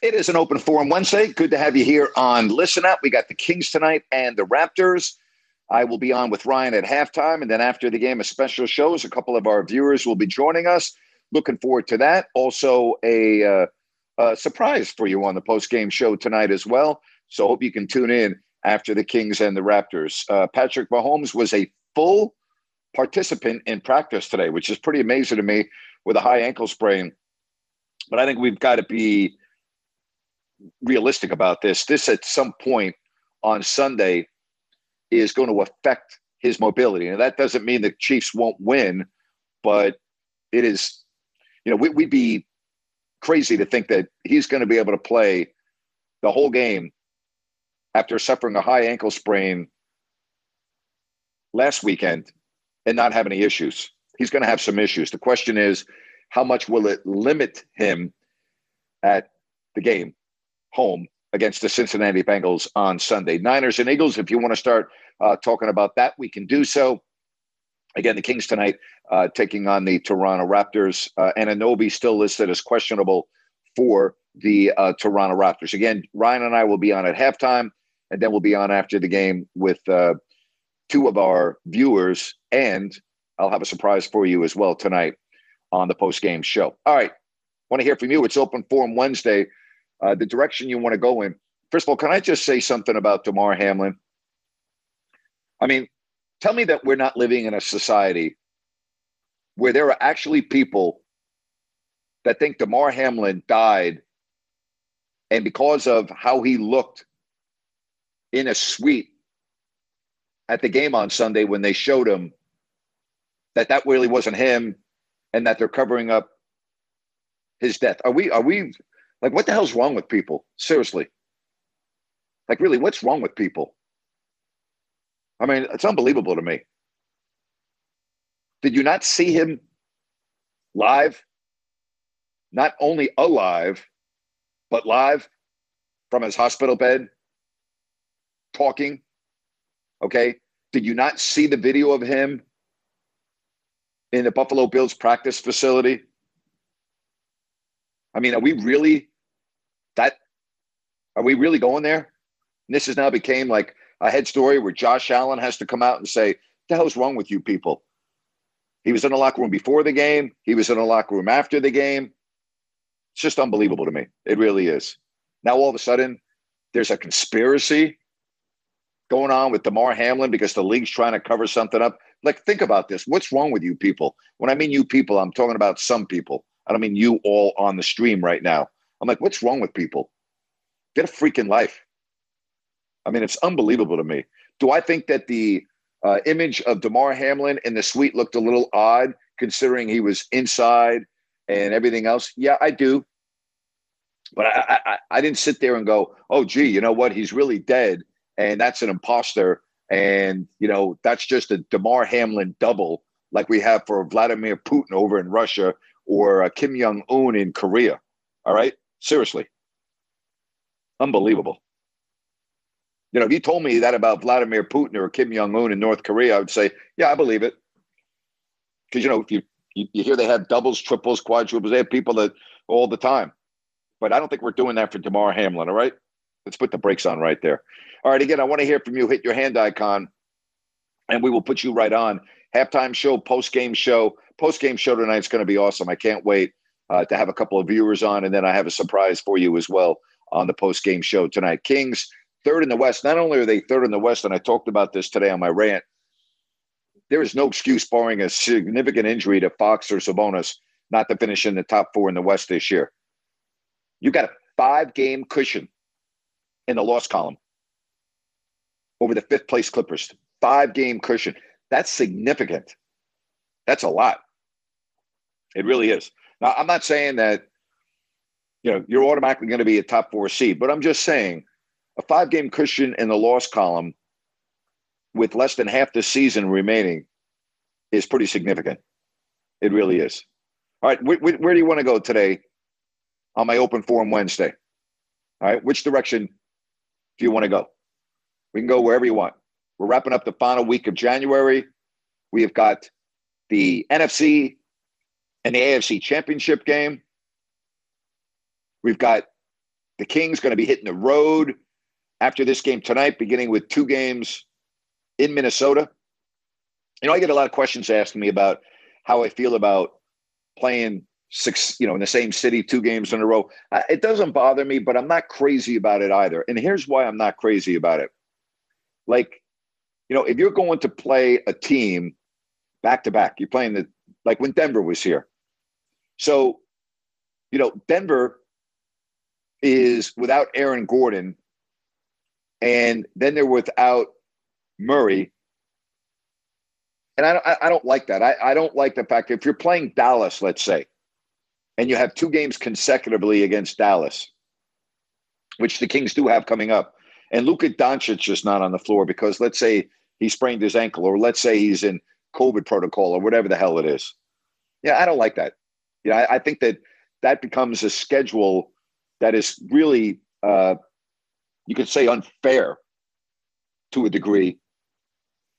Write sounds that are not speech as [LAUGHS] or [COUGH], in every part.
It is an open forum Wednesday. Good to have you here on Listen Up. We got the Kings tonight and the Raptors. I will be on with Ryan at halftime, and then after the game, a special shows. A couple of our viewers will be joining us. Looking forward to that. Also, a, uh, a surprise for you on the post game show tonight as well. So, hope you can tune in after the Kings and the Raptors. Uh, Patrick Mahomes was a full participant in practice today, which is pretty amazing to me with a high ankle sprain. But I think we've got to be realistic about this. This at some point on Sunday is going to affect his mobility. And that doesn't mean the Chiefs won't win, but it is, you know, we, would be crazy to think that he's going to be able to play the whole game after suffering a high ankle sprain last weekend and not have any issues. He's going to have some issues. The question is, how much will it limit him at the game? Home against the Cincinnati Bengals on Sunday. Niners and Eagles, if you want to start uh, talking about that, we can do so. Again, the Kings tonight uh, taking on the Toronto Raptors. Uh, Anunoby still listed as questionable for the uh, Toronto Raptors. Again, Ryan and I will be on at halftime, and then we'll be on after the game with uh, two of our viewers, and I'll have a surprise for you as well tonight on the post game show. All right, want to hear from you? It's Open Forum Wednesday uh, the direction you want to go in. First of all, can I just say something about Damar Hamlin? I mean, tell me that we're not living in a society where there are actually people that think Damar Hamlin died, and because of how he looked in a suite at the game on Sunday when they showed him that that really wasn't him, and that they're covering up his death. Are we? Are we? Like, what the hell's wrong with people? Seriously. Like, really, what's wrong with people? I mean, it's unbelievable to me. Did you not see him live? Not only alive, but live from his hospital bed, talking. Okay. Did you not see the video of him in the Buffalo Bills practice facility? I mean, are we really that? Are we really going there? And this has now became like a head story where Josh Allen has to come out and say, "The hell's wrong with you people?" He was in the locker room before the game. He was in the locker room after the game. It's just unbelievable to me. It really is. Now all of a sudden, there's a conspiracy going on with Damar Hamlin because the league's trying to cover something up. Like, think about this. What's wrong with you people? When I mean you people, I'm talking about some people. I don't mean you all on the stream right now. I'm like, what's wrong with people? Get a freaking life. I mean, it's unbelievable to me. Do I think that the uh, image of Damar Hamlin in the suite looked a little odd considering he was inside and everything else? Yeah, I do. But I, I, I didn't sit there and go, oh, gee, you know what? He's really dead. And that's an imposter. And, you know, that's just a Damar Hamlin double like we have for Vladimir Putin over in Russia or uh, Kim Jong Un in Korea. All right, seriously, unbelievable. You know, if you told me that about Vladimir Putin or Kim Jong Un in North Korea, I would say, yeah, I believe it. Because you know, you, you you hear they have doubles, triples, quadruples. They have people that all the time. But I don't think we're doing that for Damar Hamlin. All right, let's put the brakes on right there. All right, again, I want to hear from you. Hit your hand icon, and we will put you right on halftime show, post game show post game show tonight is going to be awesome. I can't wait uh, to have a couple of viewers on, and then I have a surprise for you as well on the post game show tonight. Kings third in the West. Not only are they third in the West, and I talked about this today on my rant. There is no excuse, barring a significant injury to Fox or Sabonis, not to finish in the top four in the West this year. You got a five game cushion in the loss column over the fifth place Clippers. Five game cushion. That's significant. That's a lot. It really is. Now, I'm not saying that you know you're automatically going to be a top four seed, but I'm just saying a five game cushion in the loss column with less than half the season remaining is pretty significant. It really is. All right, wh- wh- where do you want to go today on my open forum Wednesday? All right, which direction do you want to go? We can go wherever you want. We're wrapping up the final week of January. We have got the NFC and the AFC championship game. We've got the Kings going to be hitting the road after this game tonight, beginning with two games in Minnesota. You know, I get a lot of questions asking me about how I feel about playing six, you know, in the same city, two games in a row. It doesn't bother me, but I'm not crazy about it either. And here's why I'm not crazy about it. Like, you know, if you're going to play a team back to back, you're playing the, like when Denver was here. So, you know, Denver is without Aaron Gordon, and then they're without Murray. And I, I, don't like that. I, I don't like the fact if you're playing Dallas, let's say, and you have two games consecutively against Dallas, which the Kings do have coming up, and Luka Doncic is not on the floor because let's say he sprained his ankle, or let's say he's in COVID protocol, or whatever the hell it is. Yeah, I don't like that. Yeah, I, I think that that becomes a schedule that is really, uh, you could say, unfair to a degree.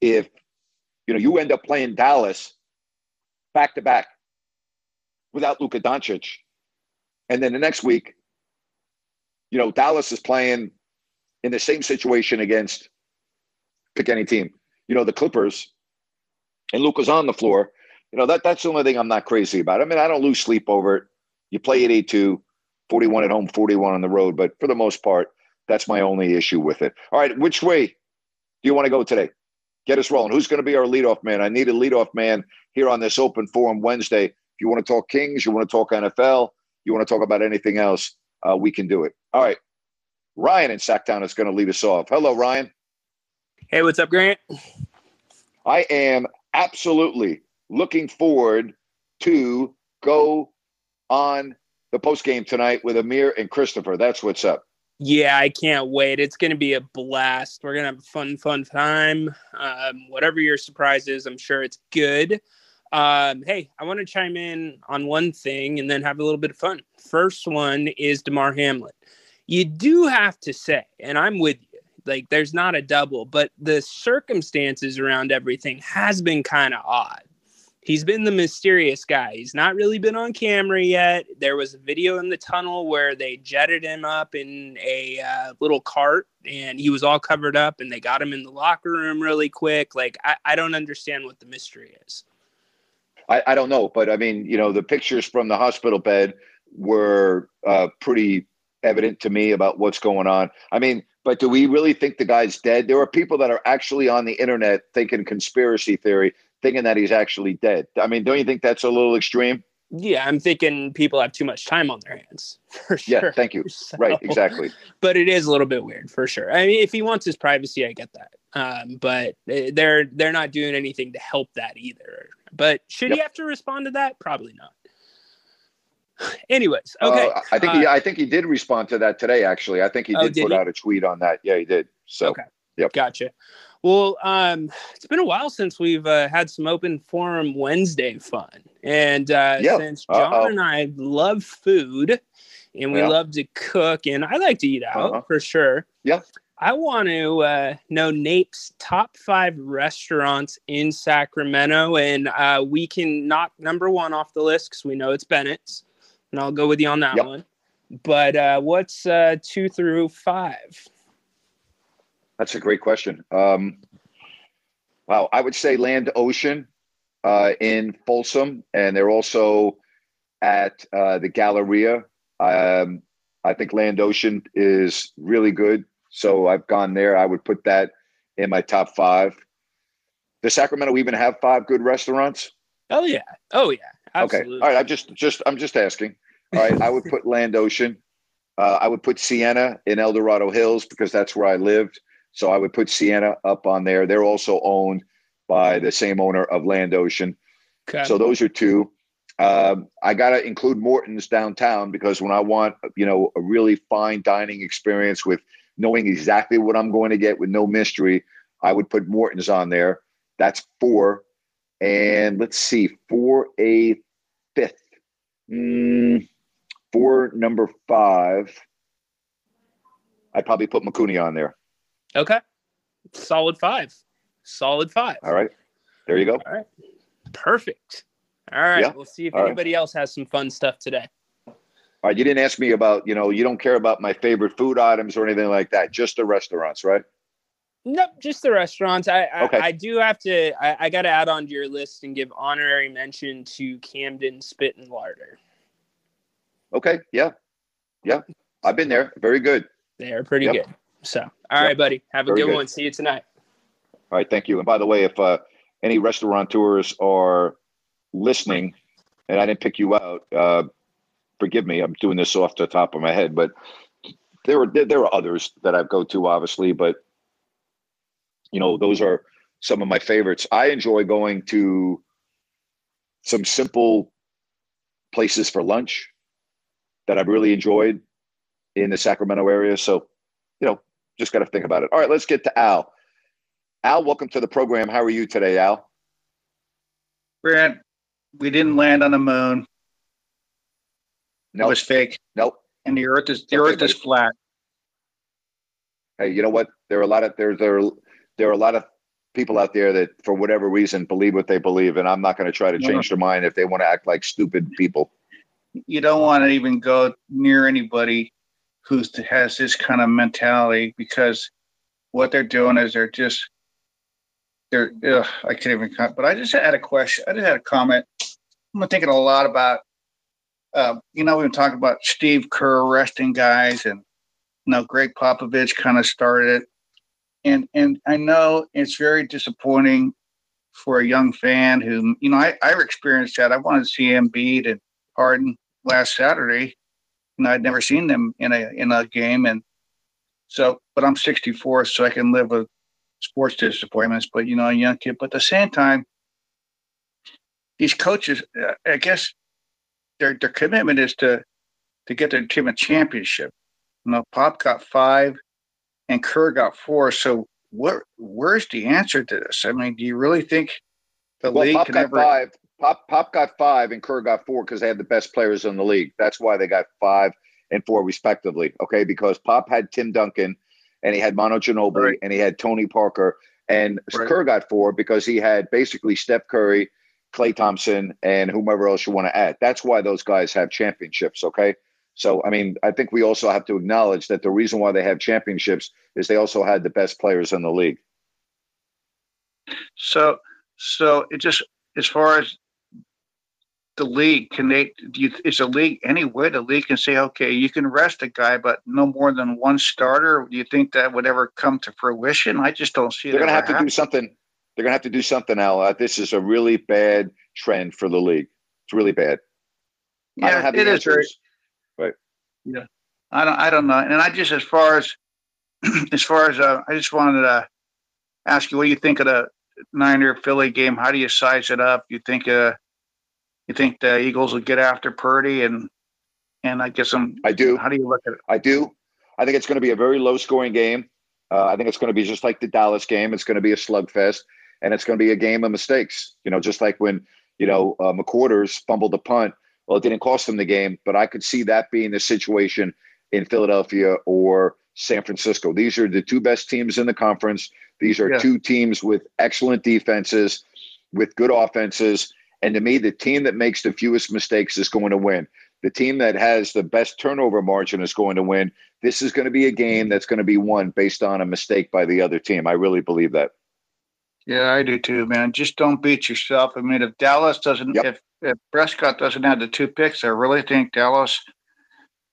If you know you end up playing Dallas back to back without Luka Doncic, and then the next week, you know Dallas is playing in the same situation against pick any team, you know the Clippers, and Luka's on the floor. You know that that's the only thing I'm not crazy about. I mean, I don't lose sleep over it. You play at 8-2, 41 at home, 41 on the road, but for the most part, that's my only issue with it. All right, which way do you want to go today? Get us rolling. Who's going to be our leadoff man? I need a leadoff man here on this open forum Wednesday. If you want to talk Kings, you want to talk NFL, you want to talk about anything else, uh, we can do it. All right. Ryan in Sacktown is going to lead us off. Hello, Ryan. Hey, what's up, Grant? I am absolutely looking forward to go on the post game tonight with Amir and Christopher. That's what's up. Yeah, I can't wait. It's going to be a blast. We're going to have a fun, fun time. Um, whatever your surprise is, I'm sure it's good. Um, hey, I want to chime in on one thing and then have a little bit of fun. First one is Damar Hamlin. You do have to say, and I'm with you, like there's not a double, but the circumstances around everything has been kind of odd he's been the mysterious guy. He's not really been on camera yet. There was a video in the tunnel where they jetted him up in a uh, little cart and he was all covered up and they got him in the locker room really quick. Like, I, I don't understand what the mystery is. I, I, don't know, but I mean, you know, the pictures from the hospital bed were uh, pretty evident to me about what's going on. I mean, but do we really think the guy's dead? There are people that are actually on the internet thinking conspiracy theory thinking that he's actually dead. I mean, don't you think that's a little extreme? Yeah, I'm thinking people have too much time on their hands. [LAUGHS] For sure. Yeah, thank you. [LAUGHS] So, right, exactly. But it is a little bit weird for sure. I mean, if he wants his privacy, I get that. Um, but they're they're not doing anything to help that either. But should yep. he have to respond to that? Probably not. [SIGHS] Anyways, okay. Uh, I think uh, he I think he did respond to that today. Actually, I think he oh, did, oh, did put he? out a tweet on that. Yeah, he did. So okay. Yep. Gotcha. Well, um, it's been a while since we've uh, had some open forum Wednesday fun, and uh, since John Uh-oh. and I love food, and we yeah. love to cook, and I like to eat out uh-huh. for sure. Yeah. I want to uh, know Nape's top five restaurants in Sacramento, and uh, we can knock number one off the list because we know it's Bennett's, and I'll go with you on that yep. one. But uh, what's uh, two through five? That's a great question. Um, wow, I would say Land Ocean uh, in Folsom, and they're also at uh, the Galleria. Um, I think Land Ocean is really good. So I've gone there. I would put that in my top five. Does Sacramento even have five good restaurants? Oh yeah. Oh yeah. Absolutely. Okay. All right. I'm just just I'm just asking. All right. I would put Land Ocean. Uh, I would put Sienna in El Dorado Hills because that's where I lived. So I would put Sienna up on there. They're also owned by the same owner of Land Ocean. Okay. So those are two. Um, I got to include Morton's downtown because when I want, you know, a really fine dining experience with knowing exactly what I'm going to get with no mystery, I would put Morton's on there. That's four. And let's see, for a fifth, mm, for number five, I'd probably put Mikuni on there. Okay. Solid five. Solid five. All right. There you go. All right. Perfect. All right. Yeah. We'll see if All anybody right. else has some fun stuff today. All right. You didn't ask me about, you know, you don't care about my favorite food items or anything like that, just the restaurants, right? Nope, just the restaurants. I okay. I, I, do have to. I, I got to add on to your list and give honorary mention to Camden Spit and Larder. Okay. Yeah. Yeah. I've been there. Very good. They are pretty yep. good. So, all yep. right, buddy. Have a good, good, one. See you tonight. All right. Thank you. And by the way, if uh, any restaurateurs are listening, and I didn't pick you out, uh, forgive me. I'm doing this off the top of my head, but there are there, there are others that I go to, obviously, but you know, those are some of my favorites. I enjoy going to some simple places for lunch that I've really enjoyed in the Sacramento area. So, you know, just got to think about it. All right, let's get to Al. Al, welcome to the program. How are you today, Al? Brad, we didn't land on the moon. No, nope. it was fake. Nope. And the Earth is the okay, Earth is flat. Hey, you know what? There are a lot of there there there are a lot of people out there that, for whatever reason, believe what they believe, and I'm not going to try to change their mind if they want to act like stupid people. You don't want to even go near anybody who has this kind of mentality because what they're doing is they're just they're ugh, I can't even but I just had a question. I just had a comment. I'm thinking a lot about uh, you know, we've been talking about Steve Kerr arresting guys and you know Gregg Popovich kind of started it. And and I know it's very disappointing for a young fan who, you know, I, I've experienced that. I wanted to see Embiid and Harden last Saturday, and I'd never seen them in a in a game. And so, but I'm 64, so I can live with sports disappointments. But you know, a young kid. But at the same time, these coaches, uh, I guess, their their commitment is to to get their team a championship. You know, Pop got five, and Kerr got four. So where where's the answer to this? I mean, do you really think the well, league Pop can got ever... five? Pop Pop got five, and Kerr got four because they had the best players in the league. That's why they got five and four respectively. Okay, because Pop had Tim Duncan, and he had Manu Ginobili, right. and he had Tony Parker, and right. Kerr got four because he had basically Steph Curry, Klay Thompson, and whomever else you want to add. That's why those guys have championships. Okay. So, I mean, I think we also have to acknowledge that the reason why they have championships is they also had the best players in the league. So, so it just as far as the league, can they? Do you, is the league any way the league can say, okay, you can rest a guy, but no more than one starter? Do you think that would ever come to fruition? I just don't see. They're going to have to do something. They're going to have to do something, Al. Uh, this is a really bad trend for the league. It's really bad. Yeah, it is very Right. Yeah. I don't. I don't know. And I just, as far as, [CLEARS THROAT] as far as, uh, I just wanted to ask you, what do you think of the Niner Philly game? How do you size it up? You think, uh, you think the Eagles will get after Purdy and, and I guess I'm. I do. How do you look at it? I do. I think it's going to be a very low scoring game. Uh, I think it's going to be just like the Dallas game. It's going to be a slugfest, and it's going to be a game of mistakes. You know, just like when you know uh, fumbled the punt well, it didn't cost them the game, but I could see that being the situation in Philadelphia or San Francisco. These are the two best teams in the conference. These are yeah. two teams with excellent defenses, with good offenses. And to me, the team that makes the fewest mistakes is going to win. The team that has the best turnover margin is going to win. This is going to be a game that's going to be won based on a mistake by the other team. I really believe that. Yeah, I do too, man. Just don't beat yourself. I mean, if Dallas doesn't, yep. if if Prescott doesn't have the two picks, I really think Dallas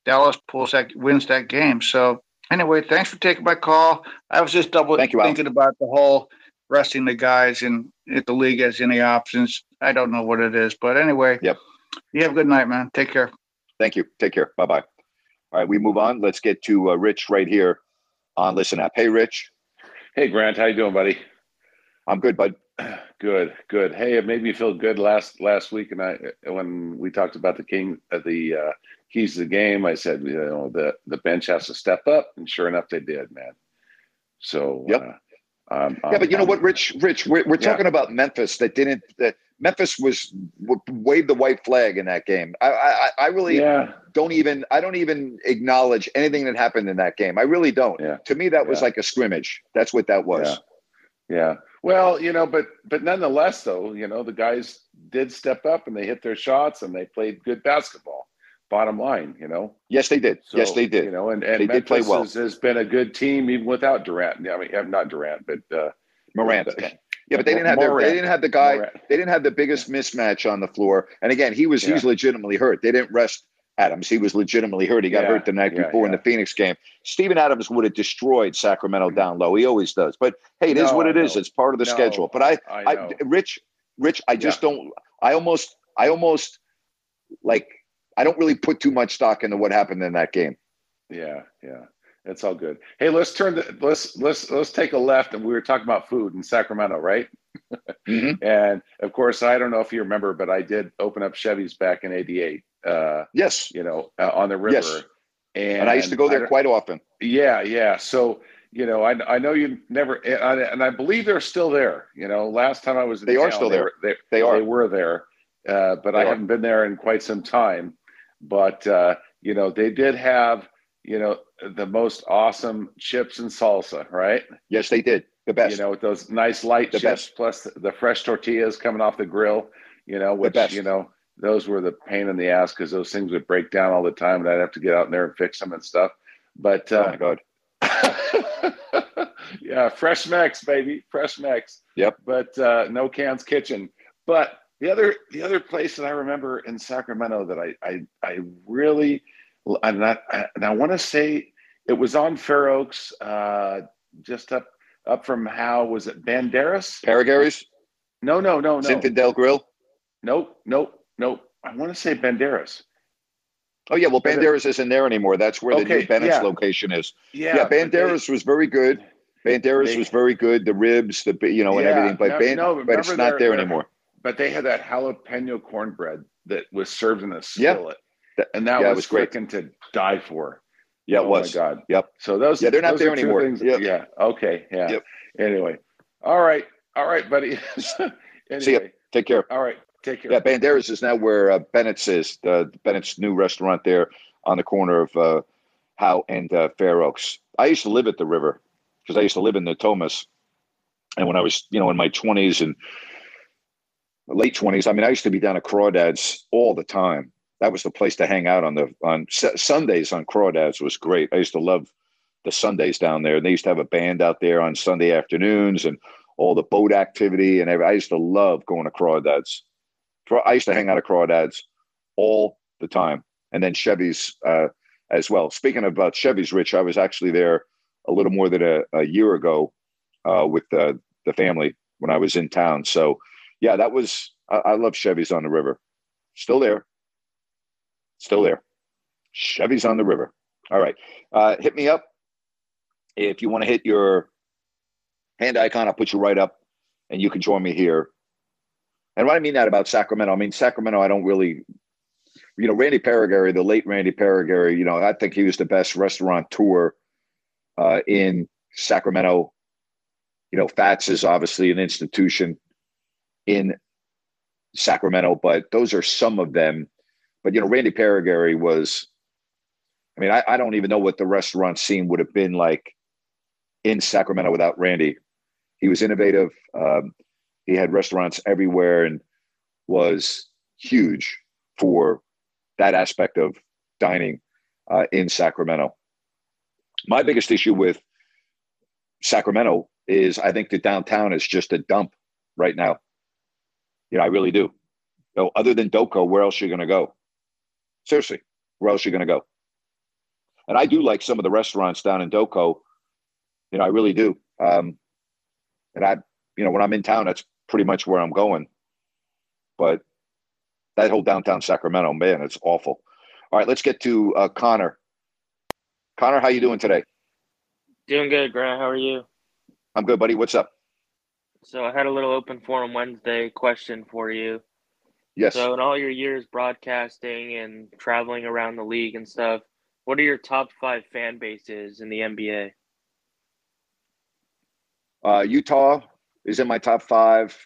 Dallas pulls that wins that game. So anyway, thanks for taking my call. I was just double Thank you, thinking about the whole resting the guys and if the league has any options. I don't know what it is, but anyway. Yep. You have a good night, man. Take care. Thank you. Take care. Bye bye. All right, we move on. Let's get to uh, Rich right here on Listen Up. Hey, Rich. Hey Grant, how you doing, buddy? I'm good, bud. [CLEARS THROAT] Good, good. Hey, it made me feel good last last week, and I when we talked about the king, uh, the uh, keys to the game, I said, you know, the the bench has to step up, and sure enough, they did, man. So, Yep. Um, yeah, but you know um, what, Rich? Rich, we're, we're Yeah. talking about Memphis that didn't. That Memphis was waved the white flag in that game. I, I, I really Yeah, don't even. I don't even acknowledge anything that happened in that game. I really don't. Yeah. To me, that was like a scrimmage. That's what that was. yeah. Well, you know, but but nonetheless, though, you know, the guys did step up and they hit their shots and they played good basketball. Bottom line, you know. Yes, they did. So, yes, they did. You know, and, and They did play well. has, has been a good team even without Durant. I mean, not Durant, but uh, Morant. [LAUGHS] Yeah, but they didn't have their, they didn't have the guy. Morant. They didn't have the biggest mismatch on the floor. And again, he was he's legitimately hurt. They didn't rest Adams. He was legitimately hurt. He got Yeah, hurt the night yeah, before in the Phoenix game. Steven Adams would have destroyed Sacramento down low. He always does. But hey, it is No, what it is. It's part of the No, schedule. But I, I I. Rich, Rich, I just don't. I almost, I almost like. I don't really put too much stock into what happened in that game. Yeah, yeah. It's all good. Hey, let's turn the let's let's let's take a left and we were talking about food in Sacramento, right? Mhm. [LAUGHS] And of course, I don't know if you remember, but I did open up Chevy's back in '88. Uh, Yes, you know, uh, on the river. Yes. And, and I used to go there quite often. Yeah, yeah. So you know, I I know you never, and I, and I believe they're still there. You know, last time I was, in They are still they there. were- They, They are. They were there, uh, but They I are. haven't been there in quite some time. But uh, you know, they did have you know the most awesome chips and salsa, right? Yes, they did the best. You know, with those nice light The chips best. plus the fresh tortillas coming off the grill. You know, which you know those were the pain in the ass because those things would break down all the time, and I'd have to get out in there and fix them and stuff. But oh uh, my god. [LAUGHS] yeah, fresh Mex, baby, fresh Mex. Yep. But uh, no cans kitchen. But the other the other place that I remember in Sacramento that I I, I really and I, and I want to say it was on Fair Oaks, uh, just up up from how was it Banderas? Paragary's, No, no, no, no, Zinfandel Grill. nope, nope, nope. I want to say Banderas. Oh yeah, well But Banderas isn't there anymore. That's where the Okay, new Bennett's yeah. location is. Yeah, Yeah, but they- Banderas was very good. Banderas they- was very good. The ribs, the you know, and Yeah, everything. But no- no, but it's not their- there anymore. But they had that jalapeno cornbread that was served in a skillet, That- and that yeah, was, was great. freaking to die for. Yeah, it oh was. my god. Yep. So those. Yeah, they're not there anymore. Things, Yep. Yeah. Okay. Yeah. Yep. Anyway. All right. All right, buddy. anyway. [LAUGHS] See ya. Take care. All right. Take care. Yeah, Banderas is now where uh, Bennett's is. The Bennett's new restaurant there on the corner of uh, Howe and uh, Fair Oaks. I used to live at the river because I used to live in the Thomas, and when I was you know in my twenties and late twenties, I mean I used to be down at Crawdads all the time. That was the place to hang out on the on Sundays on Crawdads was great. I used to love the Sundays down there. And they used to have a band out there on Sunday afternoons and all the boat activity and everything. I used to love going to Crawdads. Craw- I used to hang out at Crawdads all the time, and then Chevy's uh, as well. Speaking about Chevy's, Rich, I was actually there a little more than a, a year ago uh, with uh, the family when I was in town. So, yeah, that was I, I love Chevy's on the river. Still there, still there. Chevy's on the river. All right, uh, hit me up if you want to hit your hand icon. I'll put you right up, and you can join me here and what I mean that about Sacramento, I mean Sacramento. I don't really, you know, Randy Paragary, the late Randy Paragary. You know, I think he was the best restaurateur uh, in Sacramento. You know, Fats is obviously an institution in Sacramento, but those are some of them. But you know, Randy Paragary was. I mean, I, I don't even know what the restaurant scene would have been like in Sacramento without Randy. He was innovative. Um, he had restaurants everywhere and was huge for that aspect of dining uh, in Sacramento. My biggest issue with Sacramento is I think the downtown is just a dump right now. You know, I really do. Know, other than Doco, where else are you going to go? Seriously, where else are you going to go? And I do like some of the restaurants down in Doco. You know, I really do. Um, and I, you know, when I'm in town, that's pretty much where I'm going. But that whole downtown Sacramento, man, it's awful. All right, let's get to uh, Connor. Connor, how you doing today? Doing good, Grant. How are you? I'm good, buddy. What's up? So I had a little open forum Wednesday question for you. Yes. So in all your years broadcasting and traveling around the league and stuff, what are your top five fan bases in the NBA? Uh, Utah is in my top five.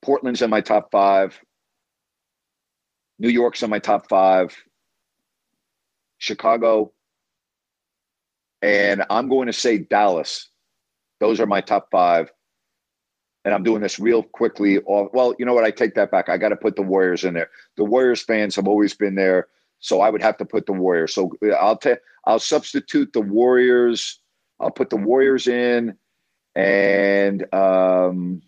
Portland's in my top five. New York's in my top five. Chicago. And I'm going to say Dallas. Those are my top five. And I'm doing this real quickly. Well, you know what? I take that back. I got to put the Warriors in there. The Warriors fans have always been there, so I would have to put the Warriors. So I'll take. I'll substitute the Warriors. I'll put the Warriors in, and um,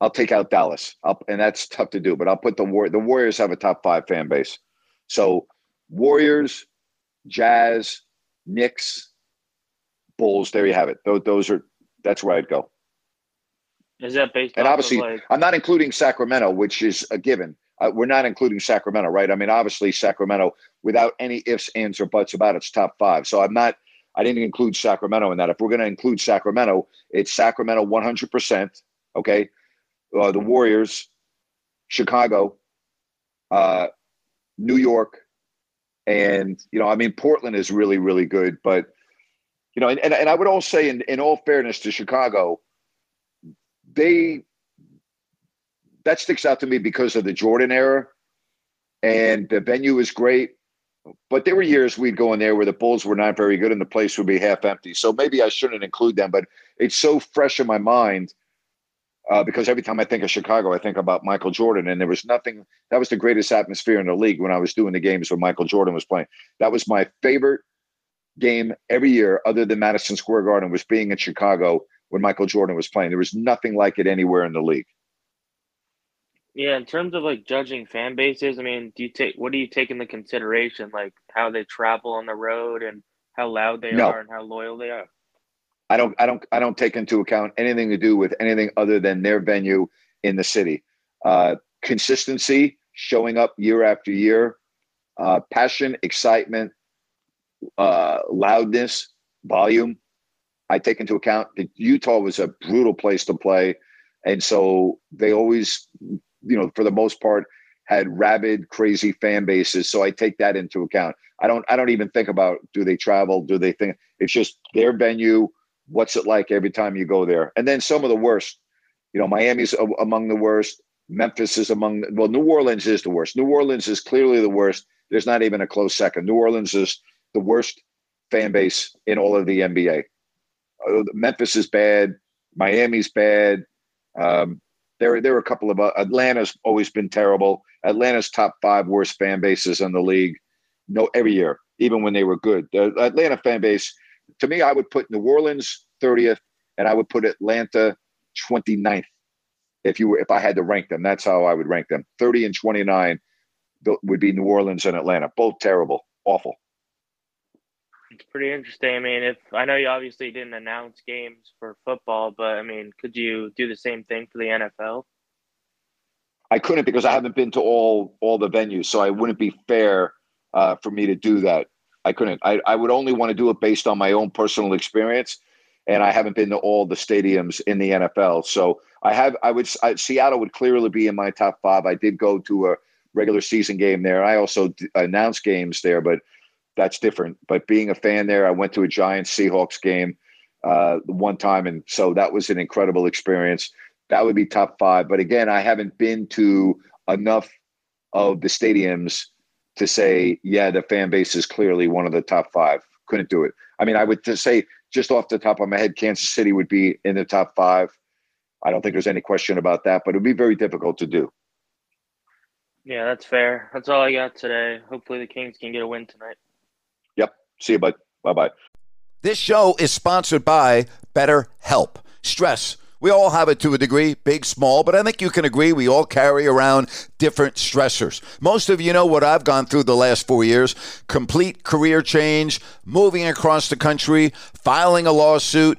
I'll take out Dallas. I'll, and that's tough to do, but I'll put the War. The Warriors have a top five fan base. So Warriors, Jazz, Knicks, Bulls. There you have it. Those, those are that's where I'd go. Is that based? And obviously, like- I'm not including Sacramento, which is a given. Uh, we're not including Sacramento, right? I mean, obviously, Sacramento, without any ifs, ands, or buts about it, it's top five. So I'm not. I didn't include Sacramento in that. If we're going to include Sacramento, it's Sacramento 100%. Okay. Uh, the Warriors, Chicago, uh, New York, and, you know, I mean, Portland is really, really good. But, you know, and, and, and I would all say, in, in all fairness to Chicago, they that sticks out to me because of the Jordan era, and the venue is great. But there were years we'd go in there where the Bulls were not very good and the place would be half empty. So maybe I shouldn't include them, but it's so fresh in my mind uh, because every time I think of Chicago, I think about Michael Jordan, and there was nothing. That was the greatest atmosphere in the league when I was doing the games when Michael Jordan was playing. That was my favorite game every year, other than Madison Square Garden, was being in Chicago when Michael Jordan was playing. There was nothing like it anywhere in the league. Yeah, in terms of like judging fan bases, I mean, do you take what do you take into consideration, like how they travel on the road and how loud they No. are and how loyal they are? I don't I don't I don't take into account anything to do with anything other than their venue in the city. Uh, consistency, showing up year after year, uh, passion, excitement, uh, loudness, volume. I take into account that Utah was a brutal place to play, and so they always, you know, for the most part, had rabid, crazy fan bases. So I take that into account. I don't I don't even think about do they travel, do they think it's just their venue what's it like every time you go there? And then some of the worst, you know, Miami's a- among the worst. Memphis is among, well, New Orleans is the worst. New Orleans is clearly the worst. There's not even a close second. New Orleans is the worst fan base in all of the NBA. Uh, Memphis is bad. Miami's bad. Um, there, there are a couple of uh, Atlanta's always been terrible. Atlanta's top five worst fan bases in the league. No, every year, even when they were good. The Atlanta fan base to me, I would put New Orleans 30th and I would put Atlanta 29th if you were if I had to rank them. That's how I would rank them. 30 and 29 would be New Orleans and Atlanta. Both terrible, awful. It's pretty interesting. I mean, if I know you obviously didn't announce games for football, but I mean, could you do the same thing for the NFL? I couldn't because I haven't been to all all the venues, so I wouldn't be fair uh, for me to do that. I couldn't. I, I would only want to do it based on my own personal experience, and I haven't been to all the stadiums in the NFL. So I have. I would. I, Seattle would clearly be in my top five. I did go to a regular season game there. I also d- announced games there, but that's different. But being a fan there, I went to a Giants Seahawks game uh, one time, and so that was an incredible experience. That would be top five. But again, I haven't been to enough of the stadiums to say, yeah, the fan base is clearly one of the top five. Couldn't do it. I mean, I would just say, just off the top of my head, Kansas City would be in the top five. I don't think there's any question about that, but it would be very difficult to do. Yeah, that's fair. That's all I got today. Hopefully, the Kings can get a win tonight. See you, bud. Bye bye. This show is sponsored by BetterHelp. Stress, We all have it to a degree, big, small, but I think you can agree we all carry around different stressors. Most of you know what I've gone through the last four years complete career change, moving across the country, filing a lawsuit,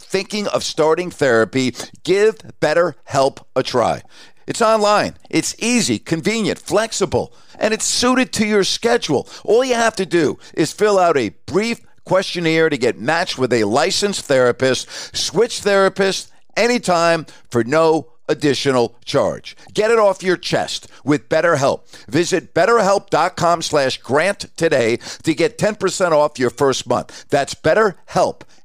thinking of starting therapy, give BetterHelp a try. It's online, it's easy, convenient, flexible, and it's suited to your schedule. All you have to do is fill out a brief questionnaire to get matched with a licensed therapist, switch therapists anytime for no additional charge. Get it off your chest with BetterHelp. Visit betterhelp.com slash grant today to get 10% off your first month. That's BetterHelp,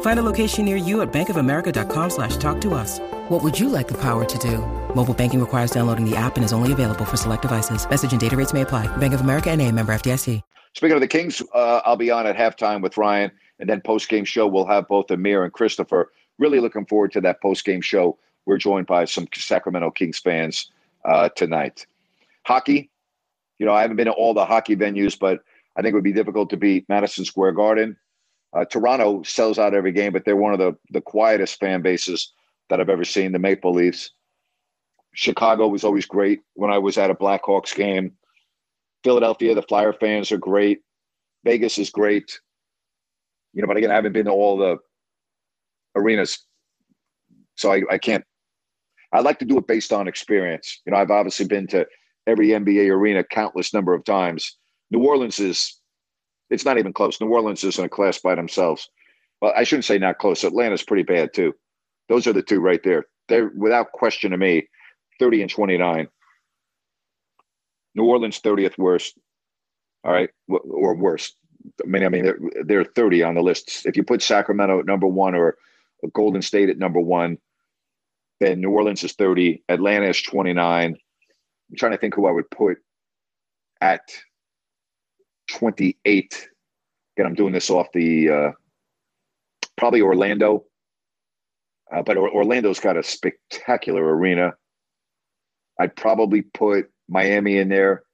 Find a location near you at bankofamerica.com slash talk to us. What would you like the power to do? Mobile banking requires downloading the app and is only available for select devices. Message and data rates may apply. Bank of America and a member FDIC. Speaking of the Kings, uh, I'll be on at halftime with Ryan, and then post-game show we'll have both Amir and Christopher. Really looking forward to that post-game show. We're joined by some Sacramento Kings fans uh, tonight. Hockey, you know, I haven't been to all the hockey venues, but I think it would be difficult to beat Madison Square Garden. Uh, Toronto sells out every game, but they're one of the, the quietest fan bases that I've ever seen, the Maple Leafs. Chicago was always great when I was at a Blackhawks game. Philadelphia, the Flyer fans are great. Vegas is great. You know, but again, I haven't been to all the arenas. So I, I can't I like to do it based on experience. You know, I've obviously been to every NBA arena countless number of times. New Orleans is it's not even close. New Orleans is in a class by themselves. Well, I shouldn't say not close. Atlanta's pretty bad too. Those are the two right there. They're without question to me, 30 and 29. New Orleans 30th worst. All right, or worse. I mean, I mean, they're, they're 30 on the list. If you put Sacramento at number one or Golden State at number one, then New Orleans is 30. Atlanta is 29. I'm trying to think who I would put at 28. Again, I'm doing this off the uh, probably Orlando, uh, but Orlando's got a spectacular arena. I'd probably put Miami in there.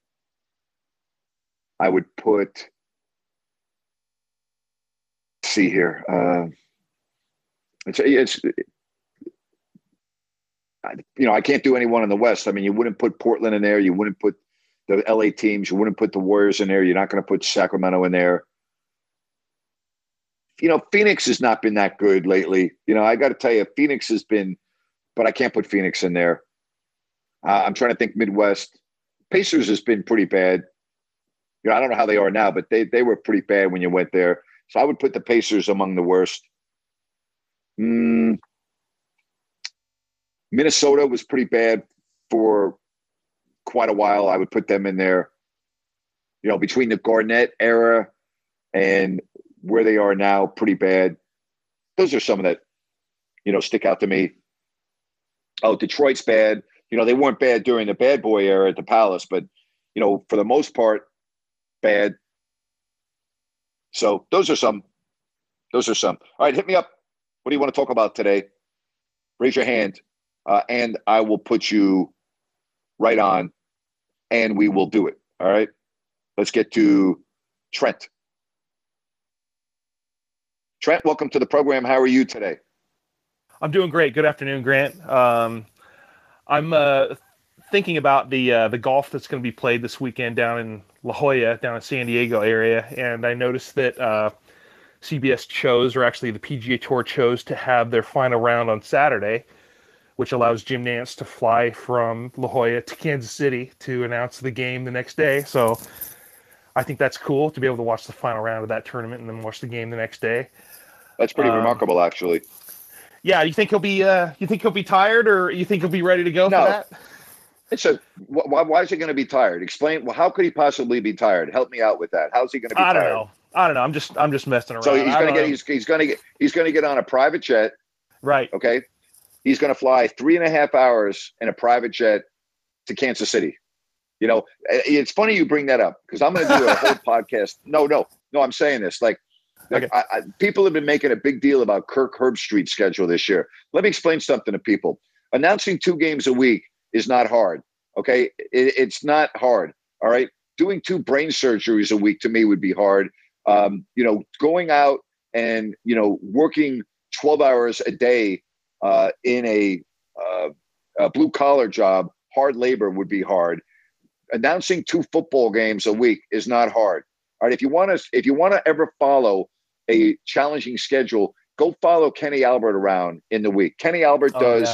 I would put. See here, uh, it's it's you know I can't do anyone in the West. I mean, you wouldn't put Portland in there. You wouldn't put the LA teams. You wouldn't put the Warriors in there. You're not going to put Sacramento in there. You know, Phoenix has not been that good lately. You know, I got to tell you, Phoenix has been, but I can't put Phoenix in there. Uh, I'm trying to think Midwest. Pacers has been pretty bad. You know, I don't know how they are now, but they they were pretty bad when you went there. So I would put the Pacers among the worst. Mm. Minnesota was pretty bad for quite a while. I would put them in there. You know, between the Garnett era and where they are now, pretty bad. Those are some that, you know, stick out to me. Oh, Detroit's bad. You know, they weren't bad during the bad boy era at the Palace, but you know, for the most part, bad. So those are some. Those are some. All right, hit me up. What do you want to talk about today? Raise your hand, uh, and I will put you right on, and we will do it. All right. Let's get to Trent. Trent, welcome to the program. How are you today? I'm doing great. Good afternoon, Grant. Um, I'm uh, thinking about the uh, the golf that's going to be played this weekend down in La Jolla, down in San Diego area, and I noticed that uh, CBS chose, or actually the PGA Tour chose, to have their final round on Saturday which allows Jim Nance to fly from La Jolla to Kansas City to announce the game the next day. So I think that's cool to be able to watch the final round of that tournament and then watch the game the next day. That's pretty Um, remarkable, actually. Yeah, you think he'll be uh, you think he'll be tired, or you think he'll be ready to go No. for that? It's a wh- why, why is he going to be tired? Explain. Well, how could he possibly be tired? Help me out with that. How's he going to be I don't tired? know. I don't know. I'm just I'm just messing around. So he's going to get know. he's, he's going to get he's going to get on a private jet. right. Okay, he's going to fly three and a half hours in a private jet to Kansas City. You know, eh, it's funny you bring that up because I'm going to do a whole [LAUGHS] podcast. No, no, no. I'm saying this like. like, Okay. I, I, people have been making a big deal about Kirk Herbstreit's schedule this year. Let me explain something to people. Announcing two games a week is not hard. Okay, it, it's not hard. All right, doing two brain surgeries a week to me would be hard. Um, you know, going out and you know working 12 hours a day uh, in a, uh, a blue collar job, hard labor would be hard. Announcing two football games a week is not hard. All right, if you want to, if you want to ever follow a challenging schedule, go follow Kenny Albert around in the week. Kenny Albert Oh, does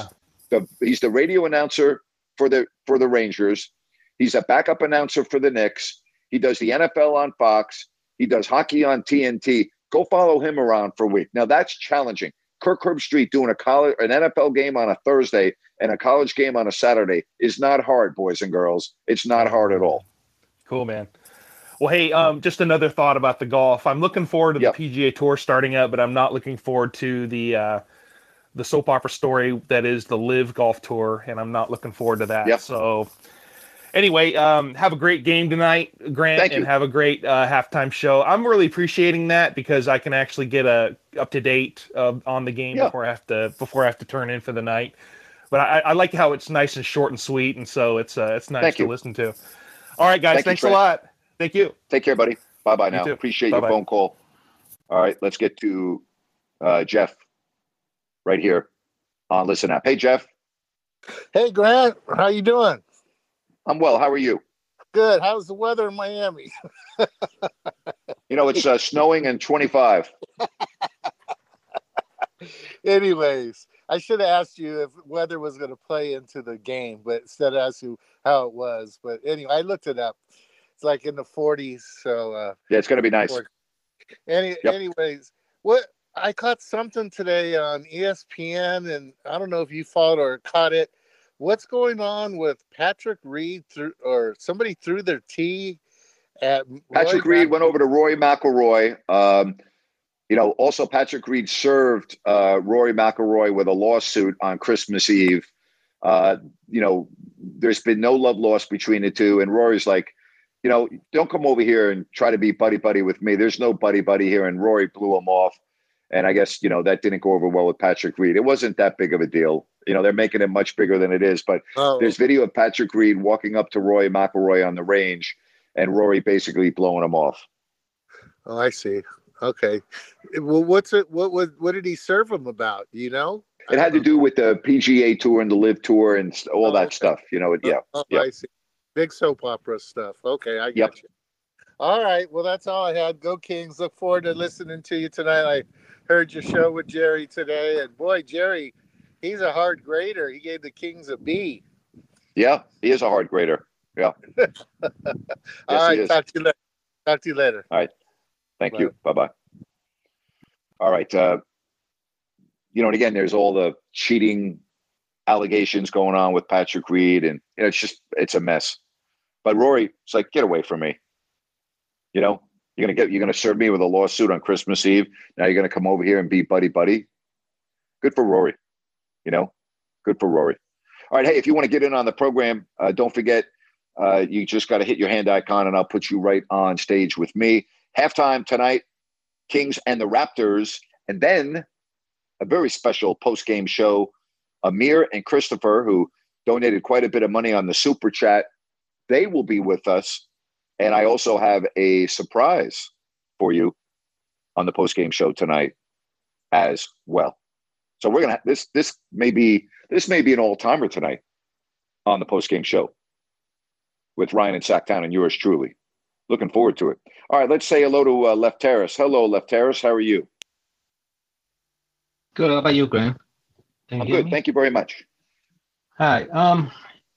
yeah. the he's the radio announcer for the for the Rangers. He's a backup announcer for the Knicks. He does the NFL on Fox. He does hockey on TNT. Go follow him around for a week. Now that's challenging. Kirk Herbstreit doing a college an NFL game on a Thursday and a college game on a Saturday is not hard, boys and girls. It's not hard at all. Cool, man. Well, hey, um, just another thought about the golf. I'm looking forward to Yep. the PGA Tour starting up, but I'm not looking forward to the uh, the soap opera story that is the Live Golf Tour, and I'm not looking forward to that. Yep. So, anyway, um, have a great game tonight, Grant, Thank and you. have a great uh, halftime show. I'm really appreciating that because I can actually get a up to date uh, on the game Yeah. before I have to before I have to turn in for the night. But I, I like how it's nice and short and sweet, and so it's uh, it's nice Thank to you. listen to. All right, guys, Thank you, thanks a lot. Thank you. Take care, buddy. Bye bye now. too. Appreciate Bye-bye. your phone call. All right, let's get to uh, Jeff right here on Listen Up. Hey, Jeff. Hey Grant, how you doing? I'm well. How are you? Good. How's the weather in Miami? You know, it's uh, snowing and 25. [LAUGHS] Anyways, I should have asked you if weather was going to play into the game, but instead I asked you how it was. But anyway, I looked it up. It's like in the 40s. So, uh, Yeah, it's going to be nice. Any, Yep. anyways, what I caught something today on ESPN, and I don't know if you followed or caught it. What's going on with Patrick Reed through, or somebody threw their tee at Patrick Roy Reed Mac- went over to Rory McIlroy. Um, you know, also Patrick Reed served uh, Rory McIlroy with a lawsuit on Christmas Eve. Uh, you know, there's been no love lost between the two, and Rory's like, you know, don't come over here and try to be buddy buddy with me. There's no buddy buddy here, and Rory blew him off. And I guess you know that didn't go over well with Patrick Reed. It wasn't that big of a deal. You know, they're making it much bigger than it is. But Oh, there's video of Patrick Reed walking up to Roy McIlroy on the range, and Rory basically blowing him off. oh, I see. Okay. Well, what's it? What was? What did he serve him about? You know? It had to do with the PGA Tour and the Live Tour and all Oh, that okay. stuff. You know, yeah. Oh, Yep. I see. Big soap opera stuff. Okay, I get Yep. you. All right. Well, that's all I had. Go Kings. Look forward to listening to you tonight. I heard your show with Jerry today, and boy, Jerry, he's a hard grader. He gave the Kings a B. Yeah, he is a hard grader. Yeah. [LAUGHS] all he right. Talk to you later. Talk to you later. All right. Thank Bye. you. Bye bye. All right. Uh, you know, and again, there's all the cheating allegations going on with Patrick Reed, and you know, it's just it's a mess. But Rory, it's like, get away from me. You know, you're gonna get you're gonna serve me with a lawsuit on Christmas Eve. Now you're gonna come over here and be buddy buddy. Good for Rory. You know, good for Rory. All right, hey, if you want to get in on the program, uh, don't forget uh, you just got to hit your hand icon, and I'll put you right on stage with me. Halftime tonight, Kings and the Raptors, and then a very special post game show. Amir and Christopher, who donated quite a bit of money on the super chat, they will be with us. And I also have a surprise for you on the post game show tonight as well. So we're gonna this this may be this may be an all timer tonight on the post game show with Ryan and Sacktown and yours truly. Looking forward to it. All right, let's say hello to uh, Lefteris. Hello, Lefteris. How are you? Good. How about you, Graham? I'm you good. me? Thank you very much. Hi. Um.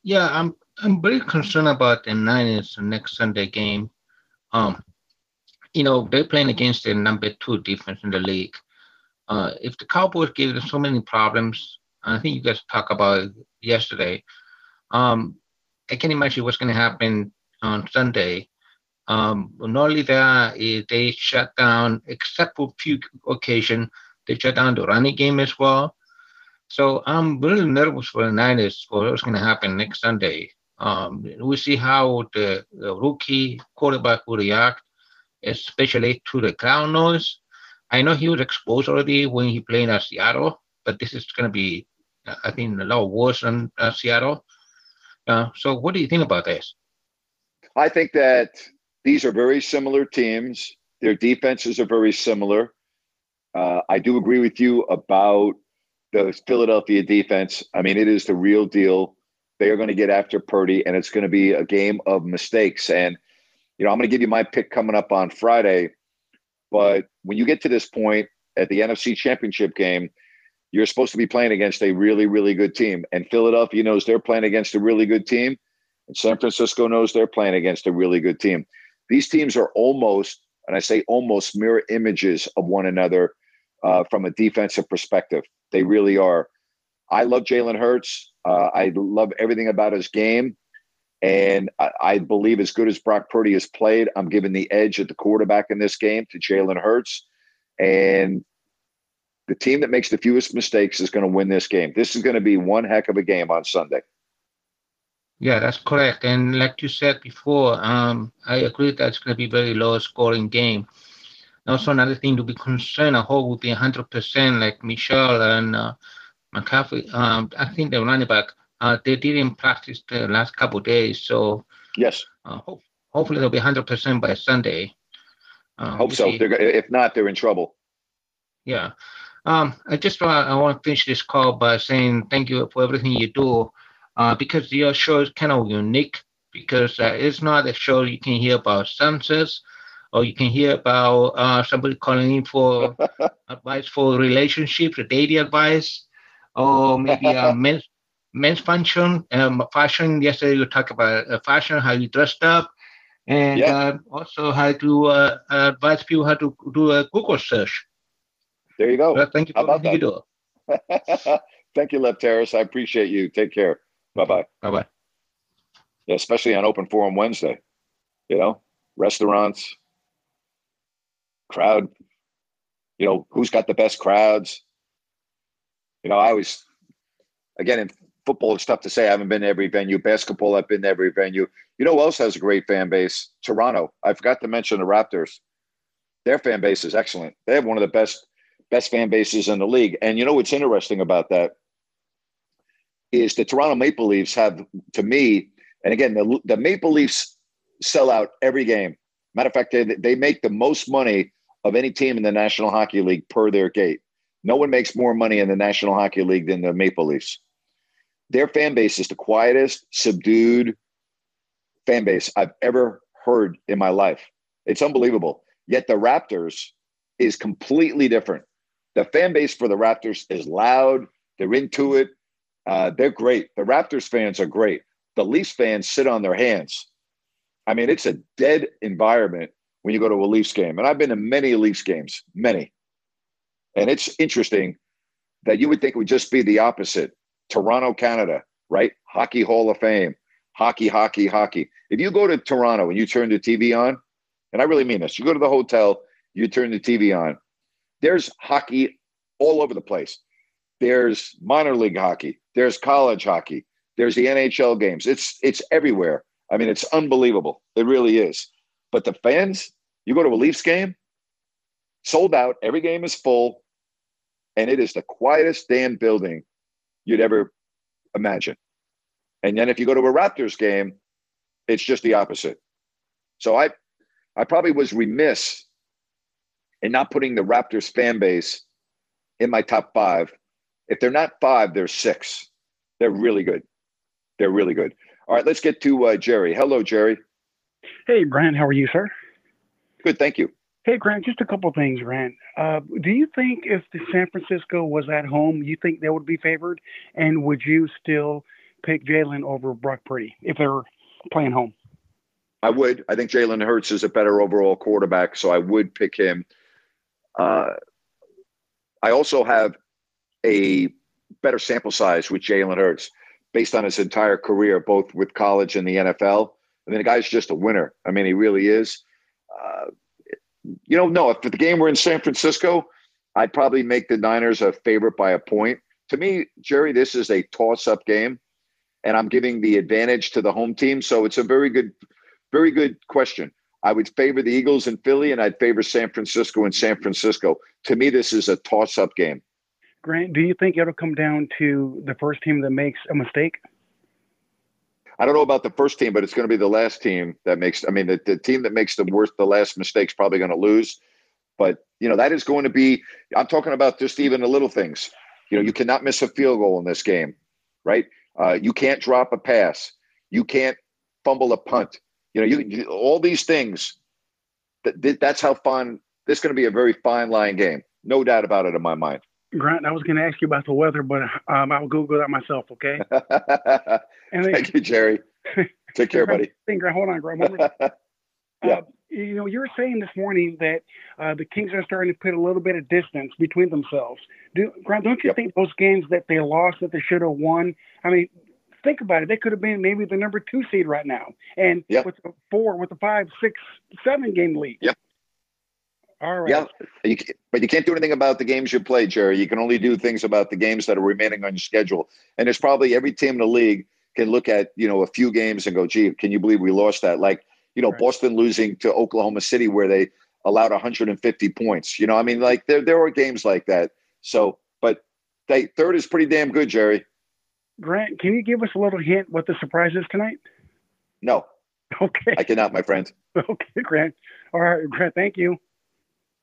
Yeah, I'm. I'm very concerned about the Niners next Sunday game. Um. You know they're playing against the number two defense in the league. Uh, if the Cowboys gave them so many problems, I think you guys talked about it yesterday. Um, I can't imagine what's going to happen on Sunday. Um, not only that, eh, they shut down, except for a few occasions, they shut down the running game as well. So I'm really nervous for the Niners for what's going to happen next Sunday. Um, we see how the, the, rookie quarterback will react, especially to the crowd noise. I know he was exposed already when he played at Seattle, but this is going to be, I think, a lot worse than uh, Seattle. Uh, so, what do you think about this? I think that these are very similar teams. Their defenses are very similar. Uh, I do agree with you about the Philadelphia defense. I mean, it is the real deal. They are going to get after Purdy, and it's going to be a game of mistakes. And, you know, I'm going to give you my pick coming up on Friday. But when you get to this point at the NFC Championship game, you're supposed to be playing against a really, really good team. And Philadelphia knows they're playing against a really good team. And San Francisco knows they're playing against a really good team. These teams are almost, and I say almost mirror images of one another uh, from a defensive perspective. They really are. I love Jalen Hurts. Uh, I love everything about his game. And I, I, believe as good as Brock Purdy has played, I'm giving the edge at the quarterback in this game to Jalen Hurts. And the team that makes the fewest mistakes is going to win this game. This is going to be one heck of a game on Sunday. Yeah, that's correct. And like you said before, um, I agree that it's going to be a very low scoring game. Also, another thing to be concerned, I hope will be 100% like Mitchell and uh, McCaffrey. Um, I think the running back, uh, they didn't practice the last couple days. So, yes, uh, hope, hopefully they'll be 100% by Sunday. Uh, hope so. if not, they're in trouble. Yeah. Um, I just want I want to finish this call by saying thank you for everything you do, uh, because your show is kind of unique. Because uh, it's not a show you can hear about sunsets, or you can hear about uh, somebody calling in for [LAUGHS] advice for relationships, dating advice, or maybe a [LAUGHS] men's men's fashion. Um, fashion. Yesterday you talked about uh, fashion, how you dressed up, and yeah. uh, also how to uh, advise people how to do a Google search. There you go. Well, thank you for what you do. [LAUGHS] thank you, Lefteris. I appreciate you. Take care. Bye bye. Bye bye. Yeah, especially on Open Forum Wednesday. You know, restaurants, crowd. You know, who's got the best crowds? You know, I always, again, in football, it's tough to say. I haven't been to every venue. Basketball, I've been to every venue. You know who else has a great fan base? Toronto. I forgot to mention the Raptors. Their fan base is excellent. They have one of the best best fan bases in the league. And you know what's interesting about that is the Toronto Maple Leafs have, to me, and again, the, the Maple Leafs sell out every game. Matter of fact, they, they make the most money of any team in the National Hockey League per their gate. No one makes more money in the National Hockey League than the Maple Leafs. Their fan base is the quietest, subdued fan base I've ever heard in my life. It's unbelievable. Yet the Raptors is completely different the fan base for the Raptors is loud. They're into it. Uh, they're great. The Raptors fans are great. The Leafs fans sit on their hands. I mean, it's a dead environment when you go to a Leafs game. And I've been to many Leafs games, many. And it's interesting that you would think it would just be the opposite. Toronto, Canada, right? Hockey Hall of Fame, hockey, hockey, hockey. If you go to Toronto and you turn the TV on, and I really mean this, you go to the hotel, you turn the TV on, there's hockey all over the place. There's minor league hockey. There's college hockey. There's the NHL games. It's it's everywhere. I mean, it's unbelievable. It really is. But the fans, you go to a Leafs game, sold out. Every game is full, and it is the quietest damn building you'd ever imagine. And then if you go to a Raptors game, it's just the opposite. So I, I probably was remiss in not putting the Raptors fan base in my top five. If they're not five, they're six. They're really good. They're really good. All right, let's get to uh, Jerry. Hello, Jerry. Hey, Grant. How are you, sir? Good, thank you. Hey, Grant. Just a couple things, Grant. Uh, do you think if the San Francisco was at home, you think they would be favored, and would you still pick Jalen over Brock Purdy if they're playing home? I would. I think Jalen Hurts is a better overall quarterback, so I would pick him. Uh, I also have a better sample size with Jalen Hurts based on his entire career, both with college and the NFL. I mean, the guy's just a winner. I mean, he really is. Uh, you know, no, if the game were in San Francisco, I'd probably make the Niners a favorite by a point. To me, Jerry, this is a toss up game, and I'm giving the advantage to the home team. So it's a very good, very good question. I would favor the Eagles in Philly, and I'd favor San Francisco in San Francisco. To me, this is a toss up game. Grant, do you think it'll come down to the first team that makes a mistake? I don't know about the first team, but it's going to be the last team that makes. I mean, the, the team that makes the worst, the last mistake is probably going to lose. But you know that is going to be. I'm talking about just even the little things. You know, you cannot miss a field goal in this game, right? Uh, you can't drop a pass. You can't fumble a punt. You know, you, you all these things. That, that's how fun. This is going to be a very fine line game, no doubt about it in my mind. Grant, I was going to ask you about the weather, but um, I'll Google that myself. Okay. [LAUGHS] and then, Thank you, Jerry. [LAUGHS] Take care, buddy. Hold on, Grant. [LAUGHS] yeah. Uh, you know, you were saying this morning that uh, the Kings are starting to put a little bit of distance between themselves. Do, Grant, don't you yep. think those games that they lost that they should have won? I mean, think about it. They could have been maybe the number two seed right now, and yep. with the four, with the five, six, seven game lead. Yep. All right. Yeah, you, but you can't do anything about the games you play, Jerry. You can only do things about the games that are remaining on your schedule. And there's probably every team in the league can look at you know a few games and go, "Gee, can you believe we lost that?" Like you know, right. Boston losing to Oklahoma City where they allowed 150 points. You know, I mean, like there there are games like that. So, but they third is pretty damn good, Jerry. Grant, can you give us a little hint what the surprise is tonight? No. [LAUGHS] Okay. I cannot, my friend. [LAUGHS] Okay, Grant. All right, Grant. Thank you.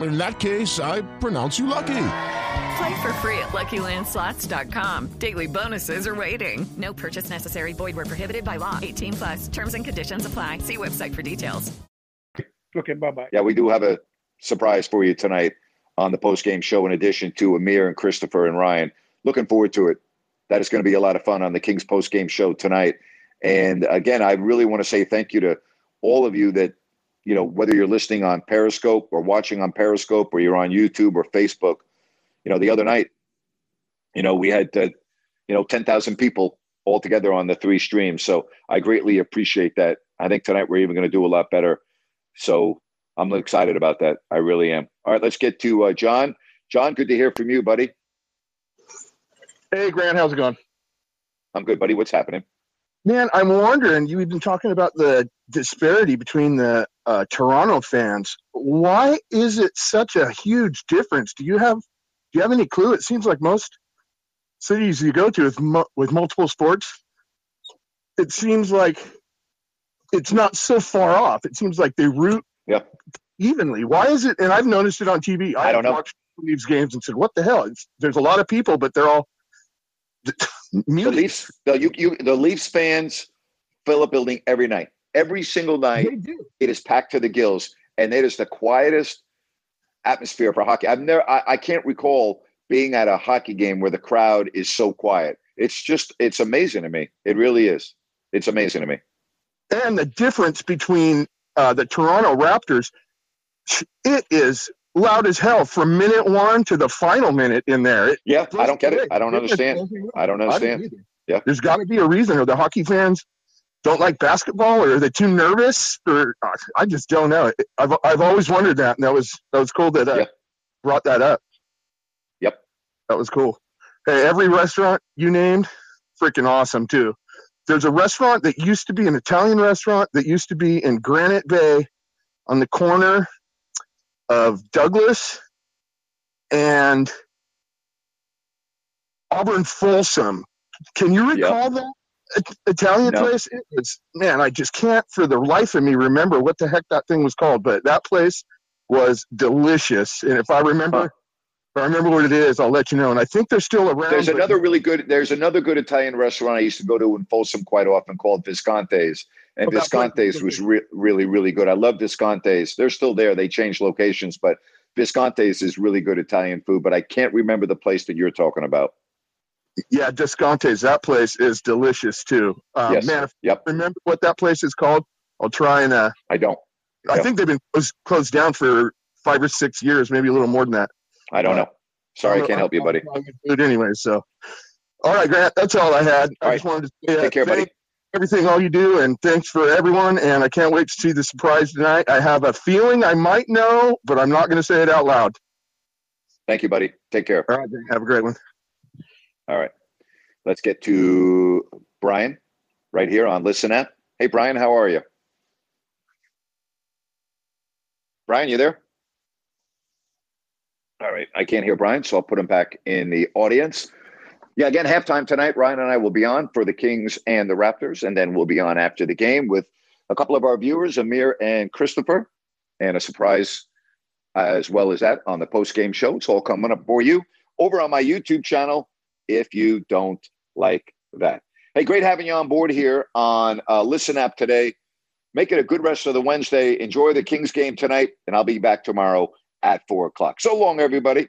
In that case, I pronounce you lucky. Play for free at LuckyLandSlots.com. Daily bonuses are waiting. No purchase necessary. Void where prohibited by law. 18 plus. Terms and conditions apply. See website for details. Okay, bye-bye. Yeah, we do have a surprise for you tonight on the post-game show in addition to Amir and Christopher and Ryan. Looking forward to it that is going to be a lot of fun on the Kings post game show tonight. And again, I really want to say thank you to all of you that, you know, whether you're listening on Periscope or watching on Periscope or you're on YouTube or Facebook. You know, the other night, you know, we had, uh, you know, 10,000 people all together on the three streams. So I greatly appreciate that. I think tonight we're even going to do a lot better. So I'm excited about that. I really am. All right, let's get to uh, John. John, good to hear from you, buddy. Hey, Grant, how's it going? I'm good, buddy. What's happening? Man, I'm wondering. You've been talking about the disparity between the uh, Toronto fans. Why is it such a huge difference? Do you have do you have any clue? It seems like most cities you go to with mu- with multiple sports, it seems like it's not so far off. It seems like they root evenly. Why is it? And I've noticed it on TV. I, I don't know. watched Leafs games and said, "What the hell?" It's, there's a lot of people, but they're all the Leafs, the, you, you, the Leafs fans fill a building every night. Every single night, it is packed to the gills, and it is the quietest atmosphere for hockey. I've never, I, I can't recall being at a hockey game where the crowd is so quiet. It's just, it's amazing to me. It really is. It's amazing to me. And the difference between uh, the Toronto Raptors, it is loud as hell from minute one to the final minute in there. It, yeah, I don't get it. I don't understand. I don't understand. Yeah, there's got to be a reason. Or the hockey fans don't like basketball, or are they too nervous? Or uh, I just don't know. I've I've always wondered that, and that was that was cool that I yeah. brought that up. Yep, that was cool. Hey, every restaurant you named, freaking awesome too. There's a restaurant that used to be an Italian restaurant that used to be in Granite Bay on the corner of Douglas and Auburn Folsom. Can you recall that Italian No. place? It was man, I just can't for the life of me remember what the heck that thing was called. But that place was delicious, and if I remember, if I remember what it is, I'll let you know. And I think they're still around. There's another really good. There's another good Italian restaurant I used to go to in Folsom quite often called Visconti's, and place Visconti's was re- really really good. I love Visconti's. They're still there. They changed locations, but Visconti's is really good Italian food. But I can't remember the place that you're talking about. Yeah, Descantes. That place is delicious too. Um, Yes. Man, Yep. remember what that place is called, I'll try and. Uh, I don't. I Yep. think they've been closed, closed down for five or six years, maybe a little more than that. I don't know. Sorry, I I'm- can't help you, buddy. Food anyway. So, all right, Grant. That's all I had. I All just wanted to say, uh, Take care, buddy. Everything all you do, and thanks for everyone. And I can't wait to see the surprise tonight. I have a feeling I might know, but I'm not going to say it out loud. Thank you, buddy. Take care. All right, have a great one. All right. Let's get to Brian right here on Listen Up. Hey, Brian, how are you? Brian, you there? All right. I can't hear Brian, so I'll put him back in the audience. Yeah, again, halftime tonight. Ryan and I will be on for the Kings and the Raptors, and then we'll be on after the game with a couple of our viewers, Amir and Christopher, and a surprise as well as that on the post game show. It's all coming up for you over on my YouTube channel if you don't like that. Hey, great having you on board here on uh, Listen Up today. Make it a good rest of the Wednesday. Enjoy the Kings game tonight, and I'll be back tomorrow at four o'clock. So long, everybody.